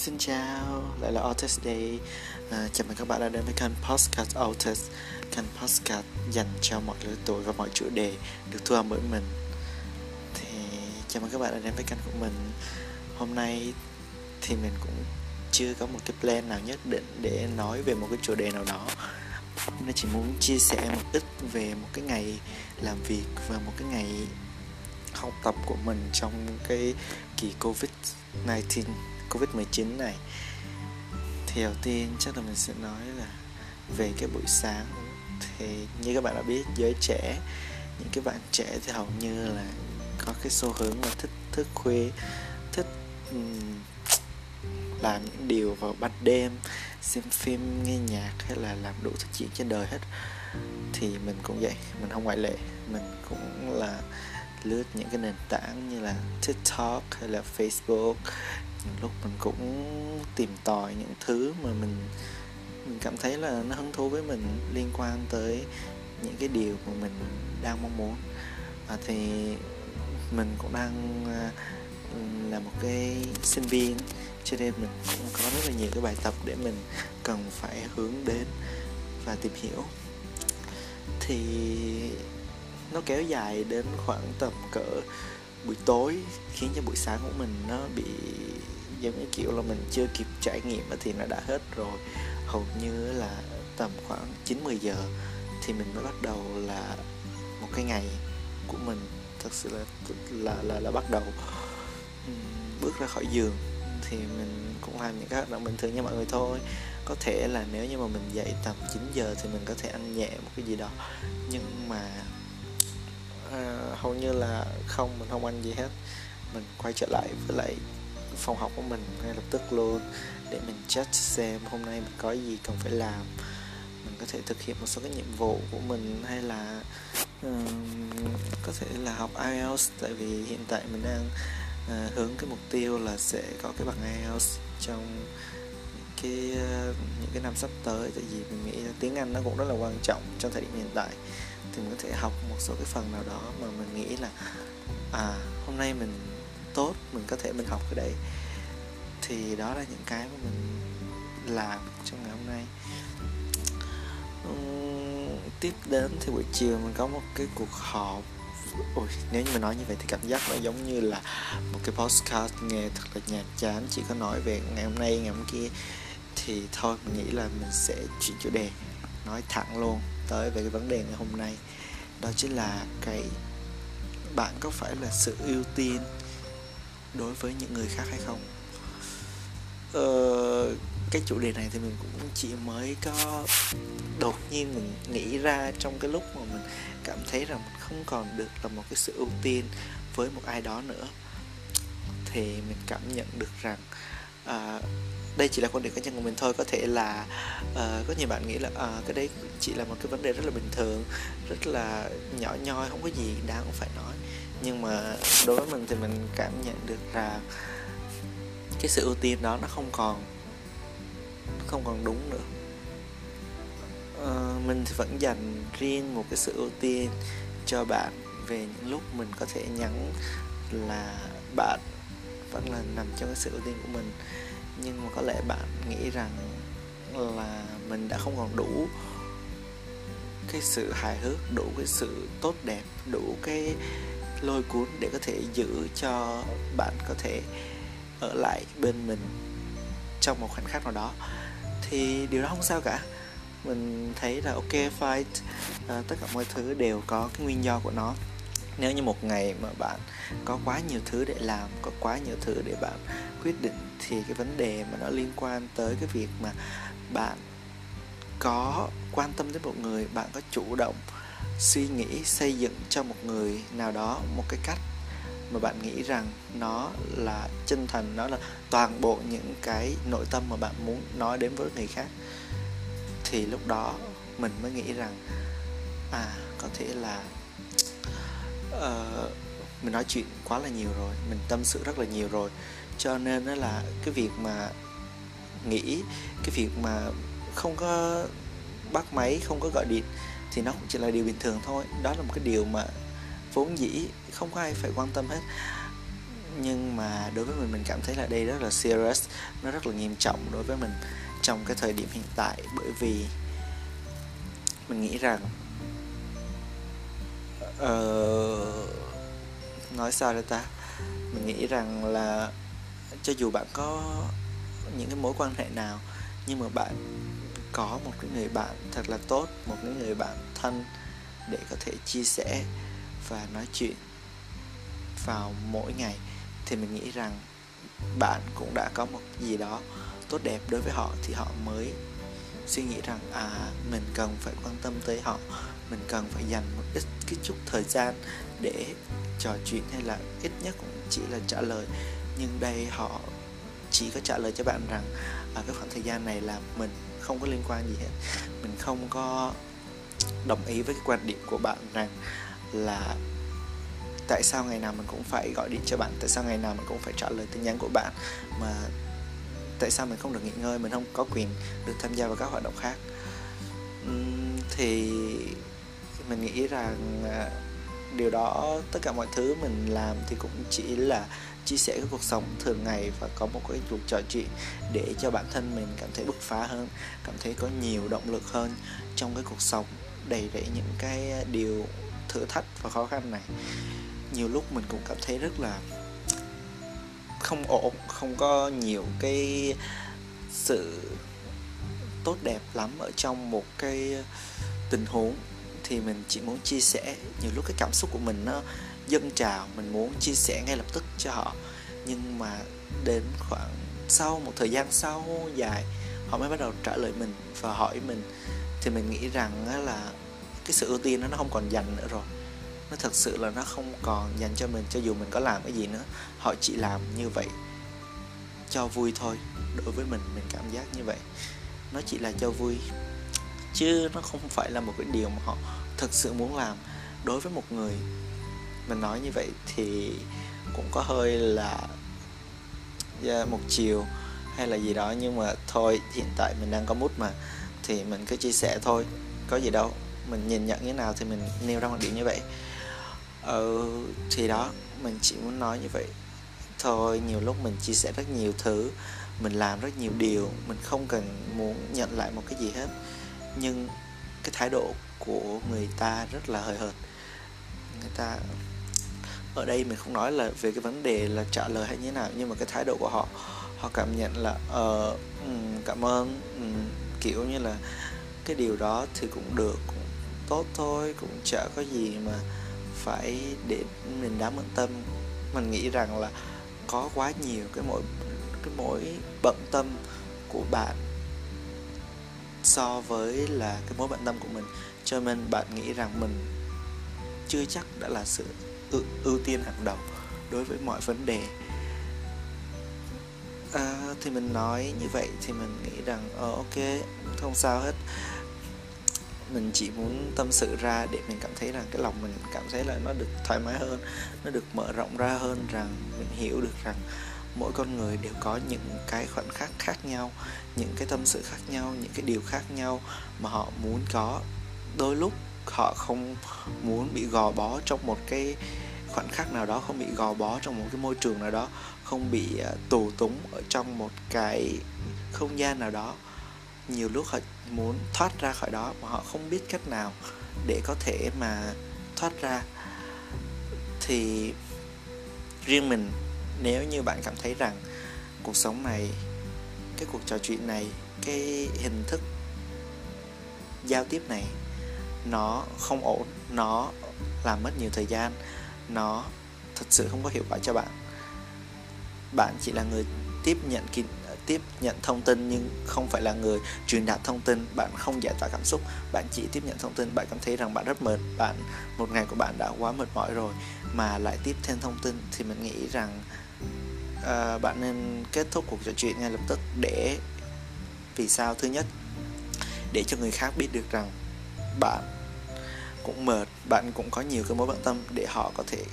Xin chào, lại là Otis Day à, Chào mừng các bạn đã đến với kênh Podcast Otis. Kênh podcast dành cho mọi lứa tuổi và mọi chủ đề được thu âm bởi mình. Thì chào mừng các bạn đã đến với kênh của mình. Hôm nay thì mình cũng chưa có một cái plan nào nhất định để nói về một cái chủ đề nào đó. Nên chỉ muốn chia sẻ một ít về một cái ngày làm việc và một cái ngày học tập của mình trong cái kỳ Covid-19 Covid-19 này thì đầu tiên chắc là mình sẽ nói là về cái buổi sáng. Thì như các bạn đã biết giới trẻ những cái bạn trẻ thì hầu như là có cái xu hướng là thích thức khuya thích um, làm những điều vào ban đêm xem phim nghe nhạc hay là làm đủ thứ chuyện trên đời hết. Thì mình cũng vậy mình không ngoại lệ mình cũng là lướt những cái nền tảng như là tiktok hay là facebook. Lúc mình cũng tìm tòi những thứ mà mình mình cảm thấy là nó hứng thú với mình liên quan tới những cái điều mà mình đang mong muốn. À, thì mình cũng đang à, là một cái sinh viên cho nên mình cũng có rất là nhiều cái bài tập để mình cần phải hướng đến và tìm hiểu. Thì nó kéo dài đến khoảng tầm cỡ buổi tối khiến cho buổi sáng của mình nó bị giống như kiểu là mình chưa kịp trải nghiệm thì nó đã hết rồi. Hầu như là tầm khoảng 9 10 giờ thì mình mới bắt đầu là một cái ngày của mình thật sự là là là, là bắt đầu bước ra khỏi giường. Thì mình cũng làm những cái hoạt động bình thường như mọi người thôi. Có thể là nếu như mà mình dậy tầm 9 giờ thì mình có thể ăn nhẹ một cái gì đó. Nhưng mà À, hầu như là không mình không ăn gì hết. Mình quay trở lại với lại phòng học của mình ngay lập tức luôn để mình check xem hôm nay mình có gì cần phải làm. Mình có thể thực hiện một số cái nhiệm vụ của mình hay là um, có thể là học IELTS tại vì hiện tại mình đang uh, hướng cái mục tiêu là sẽ có cái bằng IELTS trong cái uh, những cái năm sắp tới. Tại vì mình nghĩ là tiếng Anh nó cũng rất là quan trọng trong thời điểm hiện tại thì mình có thể học một số cái phần nào đó mà mình nghĩ là à hôm nay mình tốt mình có thể mình học cái đấy. Thì đó là những cái mà mình làm trong ngày hôm nay. Uhm, tiếp đến thì buổi chiều mình có một cái cuộc họp. Ôi, nếu như mình nói như vậy thì cảm giác nó giống như là một cái postcard nghe thật là nhạt chán chỉ có nói về ngày hôm nay ngày hôm kia. Thì thôi mình nghĩ là mình sẽ chuyển chủ đề nói thẳng luôn tới về cái vấn đề ngày hôm nay. Đó chính là cái bạn có phải là sự ưu tiên đối với những người khác hay không? Ờ, cái chủ đề này thì mình cũng chỉ mới có đột nhiên mình nghĩ ra trong cái lúc mà mình cảm thấy rằng mình không còn được là một cái sự ưu tiên với một ai đó nữa. Thì mình cảm nhận được rằng uh, À, đây chỉ là quan điểm cá nhân của mình thôi. Có thể là uh, có nhiều bạn nghĩ là uh, cái đấy chỉ là một cái vấn đề rất là bình thường rất là nhỏ nhoi không có gì đáng phải nói. Nhưng mà đối với mình thì mình cảm nhận được là cái sự ưu tiên đó nó không còn không còn đúng nữa. Uh, mình thì vẫn dành riêng một cái sự ưu tiên cho bạn về những lúc mình có thể nhắn là bạn vẫn là nằm trong cái sự ưu tiên của mình. Nhưng mà có lẽ bạn nghĩ rằng là mình đã không còn đủ cái sự hài hước đủ cái sự tốt đẹp đủ cái lôi cuốn để có thể giữ cho bạn có thể ở lại bên mình trong một khoảnh khắc nào đó. Thì điều đó không sao cả. Mình thấy là ok fight à, ờ, tất cả mọi thứ đều có cái nguyên do của nó nếu như một ngày mà bạn có quá nhiều thứ để làm, có quá nhiều thứ để bạn quyết định, thì cái vấn đề mà nó liên quan tới cái việc mà bạn có quan tâm đến một người, bạn có chủ động suy nghĩ, xây dựng cho một người nào đó một cái cách mà bạn nghĩ rằng nó là chân thành, nó là toàn bộ những cái nội tâm mà bạn muốn nói đến với người khác, thì lúc đó mình mới nghĩ rằng à có thể là uh, mình nói chuyện quá là nhiều rồi mình tâm sự rất là nhiều rồi. Cho nên đó là cái việc mà nghĩ cái việc mà không có bắt máy không có gọi điện thì nó cũng chỉ là điều bình thường thôi. Đó là một cái điều mà vốn dĩ không có ai phải quan tâm hết. Nhưng mà đối với mình mình cảm thấy là đây rất là serious nó rất là nghiêm trọng đối với mình trong cái thời điểm hiện tại. Bởi vì mình nghĩ rằng uh, nói sao đây ta? Mình nghĩ rằng là cho dù bạn có những cái mối quan hệ nào nhưng mà bạn có một cái người bạn thật là tốt một cái người bạn thân để có thể chia sẻ và nói chuyện vào mỗi ngày thì mình nghĩ rằng bạn cũng đã có một gì đó tốt đẹp đối với họ thì họ mới suy nghĩ rằng à mình cần phải quan tâm tới họ, mình cần phải dành một ít cái chút thời gian để trò chuyện hay là ít nhất cũng chỉ là trả lời. Nhưng đây họ chỉ có trả lời cho bạn rằng ở cái khoảng thời gian này là mình không có liên quan gì hết. Mình không có đồng ý với cái quan điểm của bạn rằng là tại sao ngày nào mình cũng phải gọi điện cho bạn, tại sao ngày nào mình cũng phải trả lời tin nhắn của bạn. Mà tại sao mình không được nghỉ ngơi, mình không có quyền được tham gia vào các hoạt động khác? Thì mình nghĩ rằng à, điều đó tất cả mọi thứ mình làm thì cũng chỉ là chia sẻ cái cuộc sống thường ngày và có một cái cuộc trò chuyện để cho bản thân mình cảm thấy bứt phá hơn, cảm thấy có nhiều động lực hơn trong cái cuộc sống, đầy rẫy những cái điều thử thách và khó khăn này. Nhiều lúc mình cũng cảm thấy rất là không ổn, không có nhiều cái sự tốt đẹp lắm ở trong một cái tình huống, thì mình chỉ muốn chia sẻ nhiều lúc cái cảm xúc của mình nó dâng trào, mình muốn chia sẻ ngay lập tức cho họ. Nhưng mà đến khoảng sau, một thời gian sau dài, họ mới bắt đầu trả lời mình và hỏi mình, thì mình nghĩ rằng là cái sự ưu tiên đó nó không còn dành nữa rồi nó thật sự là nó không còn dành cho mình cho dù mình có làm cái gì nữa họ chỉ làm như vậy cho vui thôi. Đối với mình mình cảm giác như vậy. Nó chỉ là cho vui chứ nó không phải là một cái điều mà họ thực sự muốn làm. Đối với một người mình nói như vậy thì cũng có hơi là yeah, một chiều hay là gì đó. Nhưng mà thôi hiện tại mình đang có mút mà thì mình cứ chia sẻ thôi. Có gì đâu mình nhìn nhận như nào thì mình nêu ra một điểm như vậy ừ thì đó mình chỉ muốn nói như vậy. Thôi nhiều lúc mình chia sẻ rất nhiều thứ mình làm rất nhiều điều mình không cần muốn nhận lại một cái gì hết. Nhưng cái thái độ của người ta rất là hời hợt. Người ta ở đây mình không nói là về cái vấn đề là trả lời hay như thế nào nhưng mà cái thái độ của họ họ cảm nhận là ờ uh, cảm ơn um, kiểu như là cái điều đó thì cũng được cũng tốt thôi cũng chả có gì mà phải để mình đáng bận tâm. Mình nghĩ rằng là có quá nhiều cái mỗi cái mỗi bận tâm của bạn so với là cái mối bận tâm của mình. Cho nên bạn nghĩ rằng mình chưa chắc đã là sự ưu, ưu tiên hàng đầu đối với mọi vấn đề. À, thì mình nói như vậy thì mình nghĩ rằng ờ, ok không sao hết mình chỉ muốn tâm sự ra để mình cảm thấy rằng cái lòng mình cảm thấy là nó được thoải mái hơn, nó được mở rộng ra hơn, rằng mình hiểu được rằng mỗi con người đều có những cái khoảnh khắc khác nhau, những cái tâm sự khác nhau, những cái điều khác nhau mà họ muốn có. Đôi lúc họ không muốn bị gò bó trong một cái khoảnh khắc nào đó, không bị gò bó trong một cái môi trường nào đó, không bị à, tù túng ở trong một cái không gian nào đó nhiều lúc họ muốn thoát ra khỏi đó mà họ không biết cách nào để có thể mà thoát ra. Thì riêng mình, nếu như bạn cảm thấy rằng cuộc sống này, cái cuộc trò chuyện này, cái hình thức giao tiếp này nó không ổn, nó làm mất nhiều thời gian, nó thật sự không có hiệu quả cho bạn bạn chỉ là người tiếp nhận tiếp nhận thông tin nhưng không phải là người truyền đạt thông tin bạn không giải tỏa cảm xúc. Bạn chỉ tiếp nhận thông tin bạn cảm thấy rằng bạn rất mệt. Bạn một ngày của bạn đã quá mệt mỏi rồi mà lại tiếp thêm thông tin thì mình nghĩ rằng uh, bạn nên kết thúc cuộc trò chuyện ngay lập tức để vì sao? Thứ nhất để cho người khác biết được rằng bạn cũng mệt bạn cũng có nhiều cái mối bận tâm để họ có thể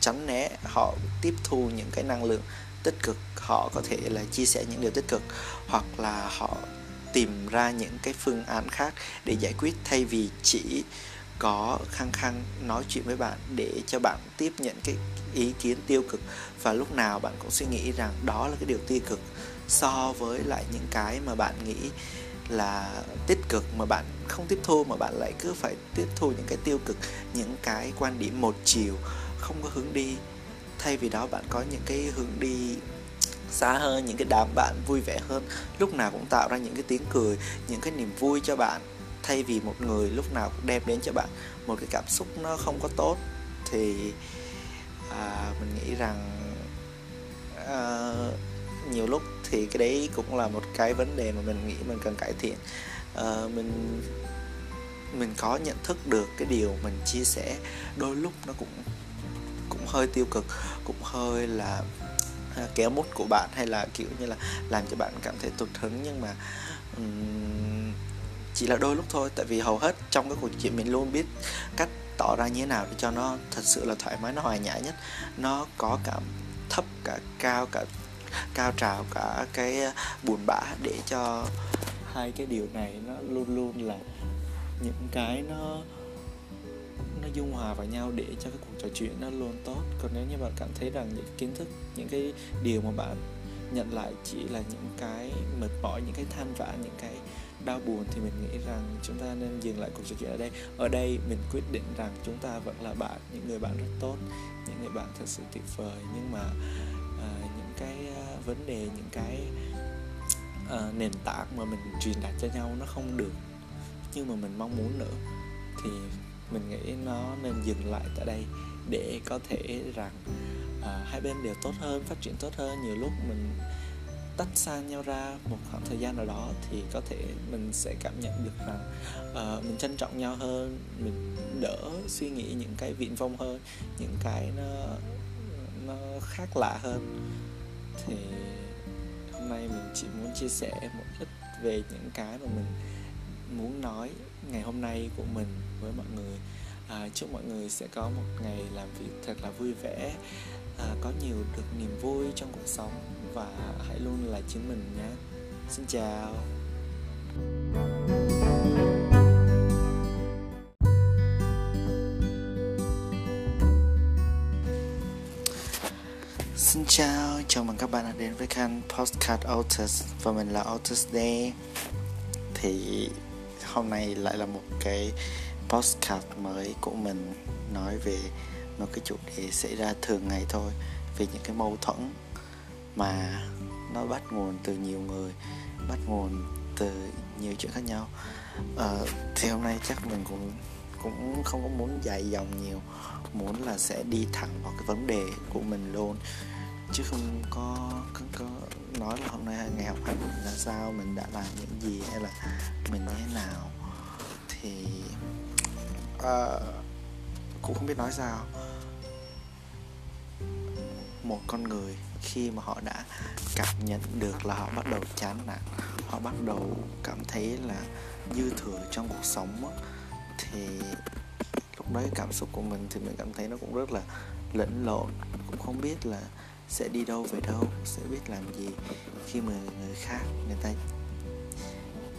tránh né họ tiếp thu những cái năng lượng tích cực, họ có thể là chia sẻ những điều tích cực, hoặc là họ tìm ra những cái phương án khác để giải quyết thay vì chỉ có khăng khăng nói chuyện với bạn để cho bạn tiếp nhận cái ý kiến tiêu cực. Và lúc nào bạn cũng suy nghĩ rằng đó là cái điều tiêu cực, so với lại những cái mà bạn nghĩ là tích cực mà bạn không tiếp thu, mà bạn lại cứ phải tiếp thu những cái tiêu cực, những cái quan điểm một chiều, không có hướng đi thay vì đó bạn có những cái hướng đi xa hơn những cái đám bạn vui vẻ hơn lúc nào cũng tạo ra những cái tiếng cười những cái niềm vui cho bạn. Thay vì một người lúc nào cũng đem đến cho bạn một cái cảm xúc nó không có tốt thì à, mình nghĩ rằng à, nhiều lúc thì cái đấy cũng là một cái vấn đề mà mình nghĩ mình cần cải thiện. À, mình mình có nhận thức được cái điều mình chia sẻ đôi lúc nó cũng cũng hơi tiêu cực cũng hơi là à, kéo mút của bạn hay là kiểu như là làm cho bạn cảm thấy tụt hứng. Nhưng mà um, chỉ là đôi lúc thôi. Tại vì hầu hết trong cái cuộc chuyện mình luôn biết cách tỏ ra như thế nào để cho nó thật sự là thoải mái nó hòa nhã nhất. Nó có cả thấp cả cao cả cao trào cả cái à, buồn bã để cho hai cái điều này nó luôn luôn là những cái nó nó dung hòa vào nhau để cho cái cuộc trò chuyện nó luôn tốt. Còn nếu như bạn cảm thấy rằng những kiến thức những cái điều mà bạn nhận lại chỉ là những cái mệt mỏi những cái than vã những cái đau buồn thì mình nghĩ rằng chúng ta nên dừng lại cuộc trò chuyện ở đây. Ở đây mình quyết định rằng chúng ta vẫn là bạn những người bạn rất tốt những người bạn thật sự tuyệt vời. Nhưng mà uh, những cái uh, vấn đề những cái uh, nền tảng mà mình truyền đạt cho nhau nó không được Nhưng mà mình mong muốn nữa thì mình nghĩ nó nên dừng lại tại đây để có thể rằng à, hai bên đều tốt hơn phát triển tốt hơn. Nhiều lúc mình tách xa nhau ra một khoảng thời gian nào đó thì có thể mình sẽ cảm nhận được rằng uh, mình trân trọng nhau hơn mình đỡ suy nghĩ những cái viễn vông hơn những cái nó nó khác lạ hơn. Thì hôm nay mình chỉ muốn chia sẻ một ít về những cái mà mình muốn nói ngày hôm nay của mình với mọi người. À, chúc mọi người sẽ có một ngày làm việc thật là vui vẻ. À, có nhiều được niềm vui trong cuộc sống và hãy luôn là chính mình nhé. Xin chào. Xin chào, chào mừng các bạn đã đến với kênh Postcard Autos và mình là Autos Day. Thì hôm nay lại là một cái postcard mới của mình nói về một cái chủ đề xảy ra thường ngày thôi về những cái mâu thuẫn mà nó bắt nguồn từ nhiều người bắt nguồn từ nhiều chuyện khác nhau. À, thì hôm nay chắc mình cũng cũng không có muốn dài dòng nhiều muốn là sẽ đi thẳng vào cái vấn đề của mình luôn chứ không có, có, có nói là hôm nay ngày học hành là sao mình đã làm những gì hay là mình như thế nào. Thì uh, cũng không biết nói sao. Một con người khi mà họ đã cảm nhận được là họ bắt đầu chán nản họ bắt đầu cảm thấy là dư thừa trong cuộc sống thì lúc đấy cảm xúc của mình thì mình cảm thấy nó cũng rất là lẫn lộn. Cũng không biết là sẽ đi đâu về đâu, sẽ biết làm gì khi mà người khác người ta,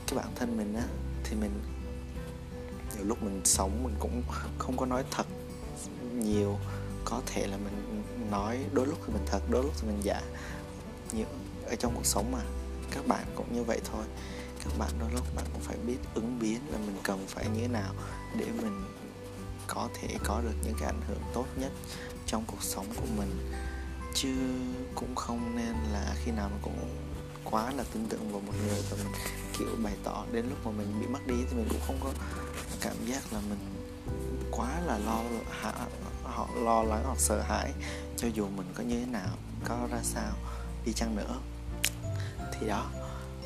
cái bản thân mình á, thì mình, nhiều lúc mình sống mình cũng không có nói thật nhiều. Có thể là mình nói, đôi lúc thì mình thật, đôi lúc thì mình giả. Nhiều, ở trong cuộc sống mà, các bạn cũng như vậy thôi. Các bạn đôi lúc bạn cũng phải biết ứng biến là mình cần phải như thế nào để mình có thể có được những cái ảnh hưởng tốt nhất trong cuộc sống của mình chứ cũng không nên là khi nào mình cũng quá là tin tưởng vào một người và mình, kiểu, bày tỏ đến lúc mà mình bị mất đi thì mình cũng không có cảm giác là mình quá là lo họ, lo lắng hoặc sợ hãi, cho dù mình có như thế nào, có ra sao, đi chăng nữa. Thì đó,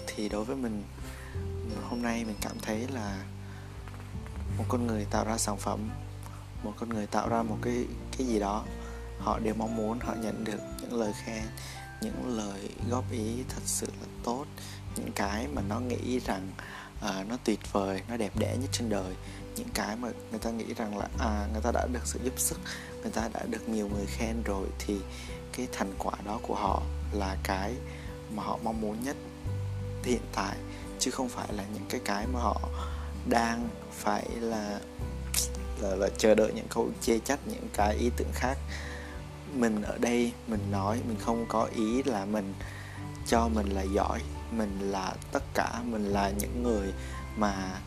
thì đối với mình, hôm nay mình cảm thấy là một con người tạo ra sản phẩm, một con người tạo ra một cái cái gì đó họ đều mong muốn họ nhận được những lời khen những lời góp ý thật sự là tốt những cái mà nó nghĩ rằng uh, nó tuyệt vời nó đẹp đẽ nhất trên đời. Những cái mà người ta nghĩ rằng là à người ta đã được sự giúp sức người ta đã được nhiều người khen rồi thì cái thành quả đó của họ là cái mà họ mong muốn nhất hiện tại chứ không phải là những cái cái mà họ đang phải là là, là chờ đợi những câu chê trách những cái ý tưởng khác mình ở đây mình nói mình không có ý là mình cho mình là giỏi mình là tất cả mình là những người mà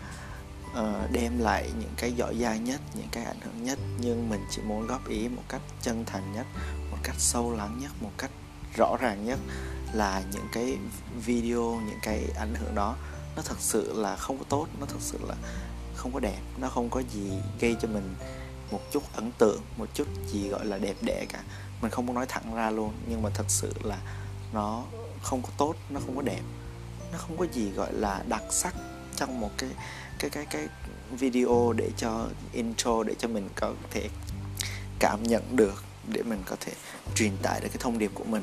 uh, đem lại những cái giỏi giang nhất những cái ảnh hưởng nhất. Nhưng mình chỉ muốn góp ý một cách chân thành nhất một cách sâu lắng nhất một cách rõ ràng nhất là những cái video những cái ảnh hưởng đó nó thật sự là không có tốt nó thật sự là không có đẹp nó không có gì gây cho mình một chút ấn tượng một chút gì gọi là đẹp đẽ cả. Mình không muốn nói thẳng ra luôn nhưng mà thật sự là nó không có tốt nó không có đẹp. Nó không có gì gọi là đặc sắc trong một cái cái cái cái video để cho intro để cho mình có thể cảm nhận được để mình có thể truyền tải được cái thông điệp của mình.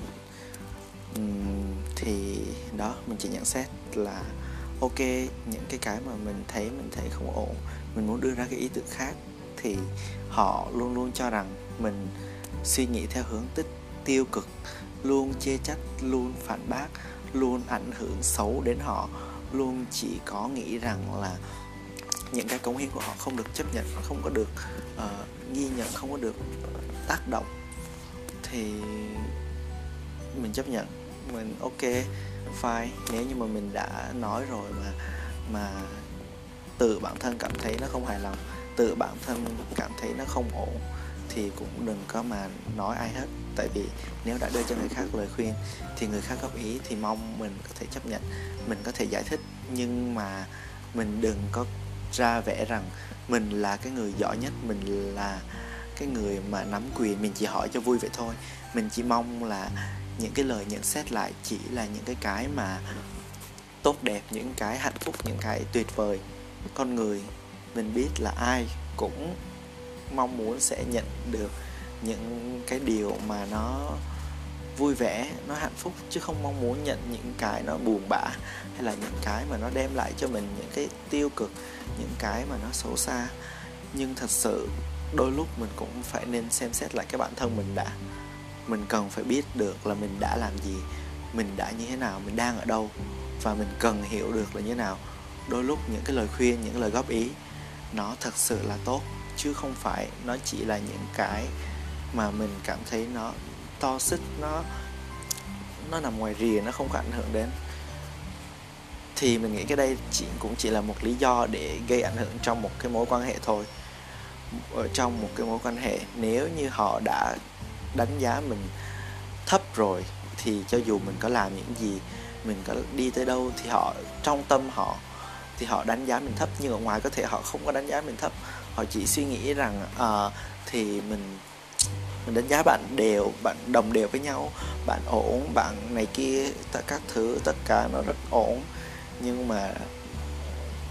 Uhm, thì đó mình chỉ nhận xét là ok những cái cái mà mình thấy mình thấy không ổn. Mình muốn đưa ra cái ý tưởng khác thì họ luôn luôn cho rằng mình suy nghĩ theo hướng tích tiêu cực luôn chê trách luôn phản bác luôn ảnh hưởng xấu đến họ luôn chỉ có nghĩ rằng là những cái cống hiến của họ không được chấp nhận không có được uh, ghi nhận không có được tác động thì mình chấp nhận. Mình ok fine nếu như mà mình đã nói rồi mà mà tự bản thân cảm thấy nó không hài lòng tự bản thân cảm thấy nó không ổn thì cũng đừng có mà nói ai hết. Tại vì nếu đã đưa cho người khác lời khuyên thì người khác góp ý thì mong mình có thể chấp nhận, mình có thể giải thích. Nhưng mà mình đừng có ra vẻ rằng mình là cái người giỏi nhất, mình là cái người mà nắm quyền, mình chỉ hỏi cho vui vậy thôi. Mình chỉ mong là những cái lời nhận xét lại chỉ là những cái cái mà tốt đẹp, những cái hạnh phúc, những cái tuyệt vời con người mình biết là ai cũng mong muốn sẽ nhận được những cái điều mà nó vui vẻ, nó hạnh phúc, chứ không mong muốn nhận những cái nó buồn bã hay là những cái mà nó đem lại cho mình những cái tiêu cực, những cái mà nó xấu xa. Nhưng thật sự, đôi lúc mình cũng phải nên xem xét lại cái bản thân mình đã. Mình cần phải biết được là mình đã làm gì, mình đã như thế nào, mình đang ở đâu, và mình cần hiểu được là như thế nào. Đôi lúc những cái lời khuyên, những lời góp ý nó thật sự là tốt, chứ không phải nó chỉ là những cái mà mình cảm thấy nó to xích, nó nó nằm ngoài rìa, nó không có ảnh hưởng đến. Thì mình nghĩ cái đây chỉ, cũng chỉ là một lý do để gây ảnh hưởng trong một cái mối quan hệ thôi. Ở trong một cái mối quan hệ, nếu như họ đã đánh giá mình thấp rồi, thì cho dù mình có làm những gì, mình có đi tới đâu, thì họ, trong tâm họ thì họ đánh giá mình thấp. Nhưng ở ngoài có thể họ không có đánh giá mình thấp. Họ chỉ suy nghĩ rằng uh, thì mình mình đánh giá bạn đều bạn đồng đều với nhau. Bạn ổn bạn này kia tất các thứ tất cả nó rất ổn. Nhưng mà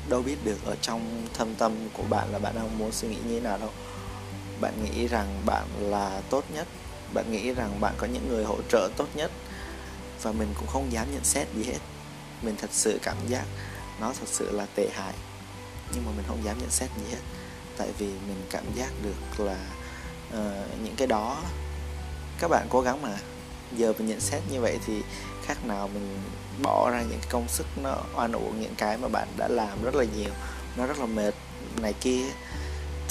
đâu biết được ở trong thâm tâm của bạn là bạn đang muốn suy nghĩ như thế nào đâu. Bạn nghĩ rằng bạn là tốt nhất. Bạn nghĩ rằng bạn có những người hỗ trợ tốt nhất. Và mình cũng không dám nhận xét gì hết. Mình thật sự cảm giác nó thật sự là tệ hại. Nhưng mà mình không dám nhận xét gì hết. Tại vì mình cảm giác được là uh, những cái đó các bạn cố gắng mà. Giờ mình nhận xét như vậy thì khác nào mình bỏ ra những công sức nó oan uổng những cái mà bạn đã làm rất là nhiều nó rất là mệt này kia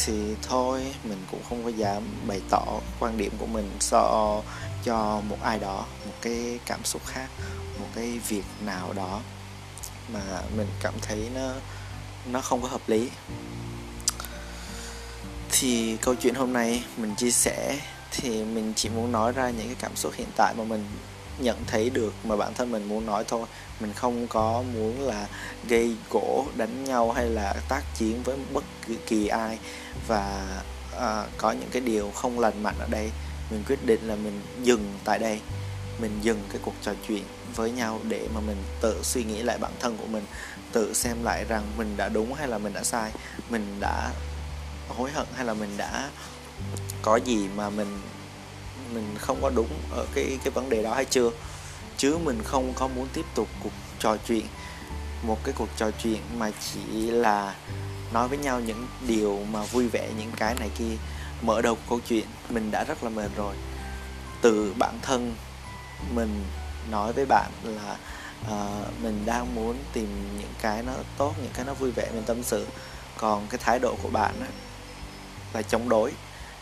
thì thôi mình cũng không có dám bày tỏ quan điểm của mình so cho một ai đó một cái cảm xúc khác một cái việc nào đó mà mình cảm thấy nó nó không có hợp lý. Thì câu chuyện hôm nay mình chia sẻ thì mình chỉ muốn nói ra những cái cảm xúc hiện tại mà mình nhận thấy được mà bản thân mình muốn nói thôi. Mình không có muốn là gây gỗ đánh nhau hay là tác chiến với bất kỳ ai. Và uh, có những cái điều không lành mạnh ở đây mình quyết định là mình dừng tại đây mình dừng cái cuộc trò chuyện với nhau để mà mình tự suy nghĩ lại bản thân của mình, tự xem lại rằng mình đã đúng hay là mình đã sai, mình đã hối hận hay là mình đã có gì mà mình mình không có đúng ở cái cái vấn đề đó hay chưa. Chứ mình không có muốn tiếp tục cuộc trò chuyện, một cái cuộc trò chuyện mà chỉ là nói với nhau những điều mà vui vẻ, những cái này kia, mở đầu câu chuyện, mình đã rất là mệt rồi. Từ bản thân mình nói với bạn là uh, mình đang muốn tìm những cái nó tốt những cái nó vui vẻ mình tâm sự. Còn cái thái độ của bạn á là chống đối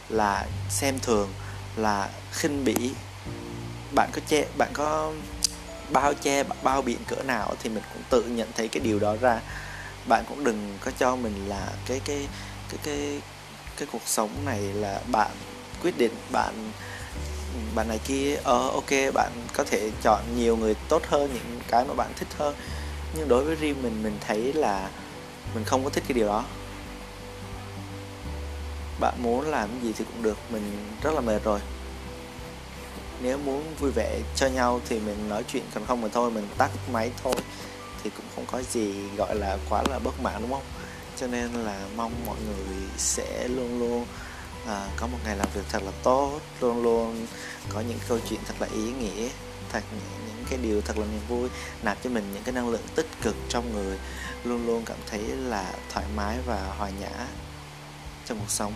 là xem thường là khinh bỉ. Bạn có che bạn có bao che bao biện cỡ nào thì mình cũng tự nhận thấy cái điều đó ra. Bạn cũng đừng có cho mình là cái cái cái cái cái cuộc sống này là bạn quyết định bạn bạn này kia ờ ok, bạn có thể chọn nhiều người tốt hơn, những cái mà bạn thích hơn. Nhưng đối với riêng mình mình thấy là mình không có thích cái điều đó. Bạn muốn làm gì thì cũng được, mình rất là mệt rồi. Nếu muốn vui vẻ cho nhau thì mình nói chuyện còn không mà thôi, mình tắt máy thôi thì cũng không có gì gọi là quá là bất mãn, đúng không? Cho nên là mong mọi người sẽ luôn luôn à, có một ngày làm việc thật là tốt luôn luôn có những câu chuyện thật là ý nghĩa thật những cái điều thật là niềm vui nạp cho mình những cái năng lượng tích cực trong người luôn luôn cảm thấy là thoải mái và hòa nhã trong cuộc sống.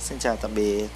Xin chào tạm biệt.